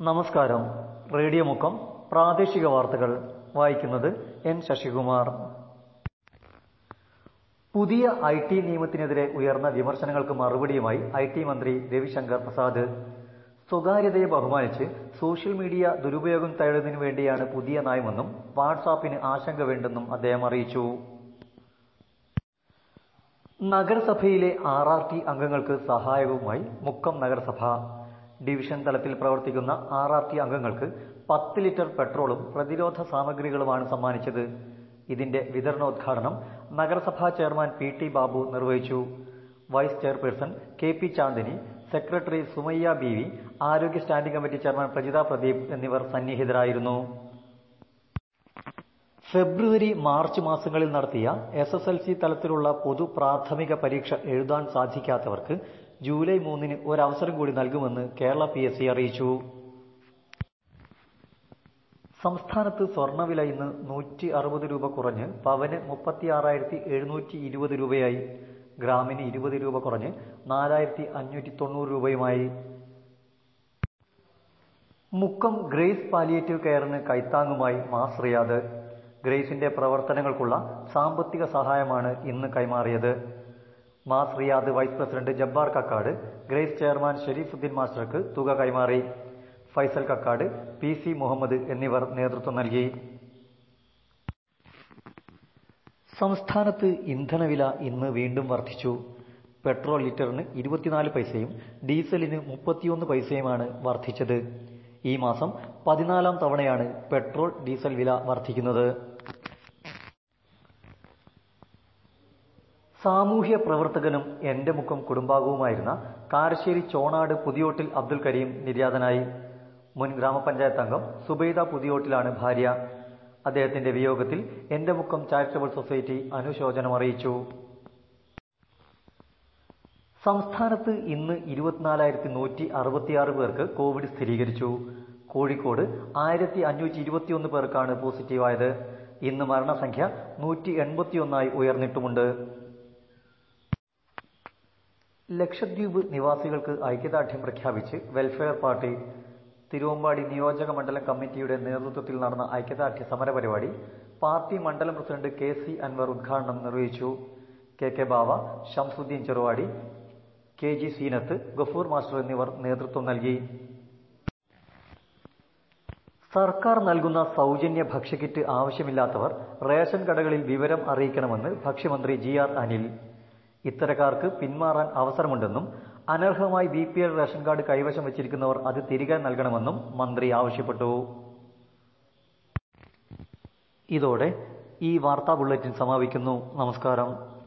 നമസ്കാരം. റേഡിയോ മുക്കം പ്രാദേശിക വാർത്തകൾ വായിക്കുന്നത് എൻ ശശികുമാർ. പുതിയ ഐ ടി നിയമത്തിനെതിരെ ഉയർന്ന വിമർശനങ്ങൾക്ക് മറുപടിയുമായി ഐ ടി മന്ത്രി രവിശങ്കർ പ്രസാദ്. സ്വകാര്യതയെ ബഹുമാനിച്ച് സോഷ്യൽ മീഡിയ ദുരുപയോഗം തടയുന്നതിനു വേണ്ടിയാണ് പുതിയ നയമെന്നും വാട്സാപ്പിന് ആശങ്ക വേണ്ടെന്നും അദ്ദേഹം അറിയിച്ചു. നഗരസഭയിലെ ആർ ആർ ടി അംഗങ്ങൾക്ക് സഹായവുമായി മുക്കം നഗരസഭ. ഡിവിഷൻ തലത്തിൽ പ്രവർത്തിക്കുന്ന ആർ ആർ ടി അംഗങ്ങൾക്ക് പത്ത് ലിറ്റർ പെട്രോളും പ്രതിരോധ സാമഗ്രികളുമാണ് സമ്മാനിച്ചത്. ഇതിന്റെ വിതരണോദ്ഘാടനം നഗരസഭാ ചെയർമാൻ പി ടി ബാബു നിർവഹിച്ചു. Vice chairperson K P Chandini secretary Sumayya B V ആരോഗ്യ standing committee chairman Prajitha Pradeep എന്നിവർ സന്നിഹിതരായിരുന്നു. ഫെബ്രുവരി മാർച്ച് മാസങ്ങളിൽ നടത്തിയ എസ് എസ് എൽ സി തലത്തിലുള്ള പൊതു പ്രാഥമിക പരീക്ഷ എഴുതാൻ സാധിക്കാത്തവർക്ക് ജൂലൈ മൂന്നിന് ഒരവസരം കൂടി നൽകുമെന്ന് കേരള പി എസ് സി അറിയിച്ചു. സംസ്ഥാനത്ത് സ്വർണവില ഇന്ന് നൂറ്റി അറുപത് രൂപ കുറഞ്ഞ് പവന് മുപ്പത്തിയാറായിരത്തി എഴുന്നൂറ്റി ഇരുപത് രൂപയായി. ഗ്രാമിന് ഇരുപത് രൂപ കുറഞ്ഞ് നാലായിരത്തി അഞ്ഞൂറ്റി തൊണ്ണൂറ് രൂപയുമായി. മുക്കം ഗ്രേസ് പാലിയേറ്റീവ് കെയറിന് കൈത്താങ്ങുമായി മാസ് റിയാദ് ഗ്രേസിന്റെ പ്രവർത്തനങ്ങൾക്കുള്ള സാമ്പത്തിക സഹായമാണ് ഇന്ന് കൈമാറിയത്. Mass Riyadh vice president Jabbar Kakkad Grace chairman Sherifuddin മാസ്റ്റർക്ക് തുക കൈമാറി. ഫൈസൽ കക്കാട് പി സി മുഹമ്മദ് എന്നിവർ നേതൃത്വം നൽകി. സംസ്ഥാനത്ത് ഇന്ധനവില ഇന്ന് വീണ്ടും വർദ്ധിച്ചു. പെട്രോൾ ലിറ്ററിന് ഇരുപത്തിനാല് പൈസയും ഡീസലിന് മുപ്പത്തിയൊന്ന് പൈസയുമാണ് വർദ്ധിച്ചത്. ഈ മാസം പതിനാലാം തവണയാണ് പെട്രോൾ ഡീസൽ വില വർദ്ധിക്കുന്നത്. സാമൂഹ്യ പ്രവർത്തകനും എന്റെ മുഖം കുടുംബാംഗവുമായിരുന്ന കാരശ്ശേരി ചോണാട് പുതിയോട്ടിൽ അബ്ദുൽ കരീം നിര്യാതനായി. മുൻ ഗ്രാമപഞ്ചായത്ത് അംഗം സുബൈദ പുതിയോട്ടിലാണ് ഭാര്യ. അദ്ദേഹത്തിന്റെ വിയോഗത്തിൽ എന്റെ മുഖം ചാരിറ്റബിൾ സൊസൈറ്റി അനുശോചനം അറിയിച്ചു. സംസ്ഥാനത്ത് ഇന്ന് ഇരുപത്തിനാലായിരത്തി നൂറ്റി അറുപത്തിയാറ് പേർക്ക് കോവിഡ് സ്ഥിരീകരിച്ചു. കോഴിക്കോട് ആയിരത്തി അഞ്ഞൂറ്റി ഇരുപത്തിയൊന്ന് പേർക്കാണ് പോസിറ്റീവായത്. ഇന്ന് മരണസംഖ്യ നൂറ്റി എൺപത്തിയൊന്നായി ഉയർന്നിട്ടുമുണ്ട്. ലക്ഷദ്വീപ് നിവാസികൾക്ക് ഐക്യദാർഢ്യം പ്രഖ്യാപിച്ച് വെൽഫെയർ പാർട്ടി തിരുവമ്പാടി നിയോജക മണ്ഡലം കമ്മിറ്റിയുടെ നേതൃത്വത്തിൽ നടന്ന ഐക്യദാർഢ്യ സമരപരിപാടി പാർട്ടി മണ്ഡലം പ്രസിഡന്റ് കെ സി അൻവർ ഉദ്ഘാടനം നിർവഹിച്ചു. K K Bava Shamsuddin Cheruvadi K G Seenath Gafoor master എന്നിവർ നേതൃത്വം നൽകി. സർക്കാർ നൽകുന്ന സൗജന്യ ഭക്ഷ്യക്കിറ്റ് ആവശ്യമില്ലാത്തവർ റേഷൻ കടകളിൽ വിവരം അറിയിക്കണമെന്ന് ഭക്ഷ്യമന്ത്രി ജി ആർ അനിൽ. ഇത്തരക്കാർക്ക് പിന്മാറാൻ അവസരമുണ്ടെന്നും അനർഹമായി B P L ration card കൈവശം വെച്ചിരിക്കുന്നവർ അത് തിരികെ നൽകണമെന്നും മന്ത്രി ആവശ്യപ്പെട്ടു. ഇതോടെ ഈ വാർത്താ ബുള്ളറ്റിൻ സമാപിക്കുന്നു. നമസ്കാരം.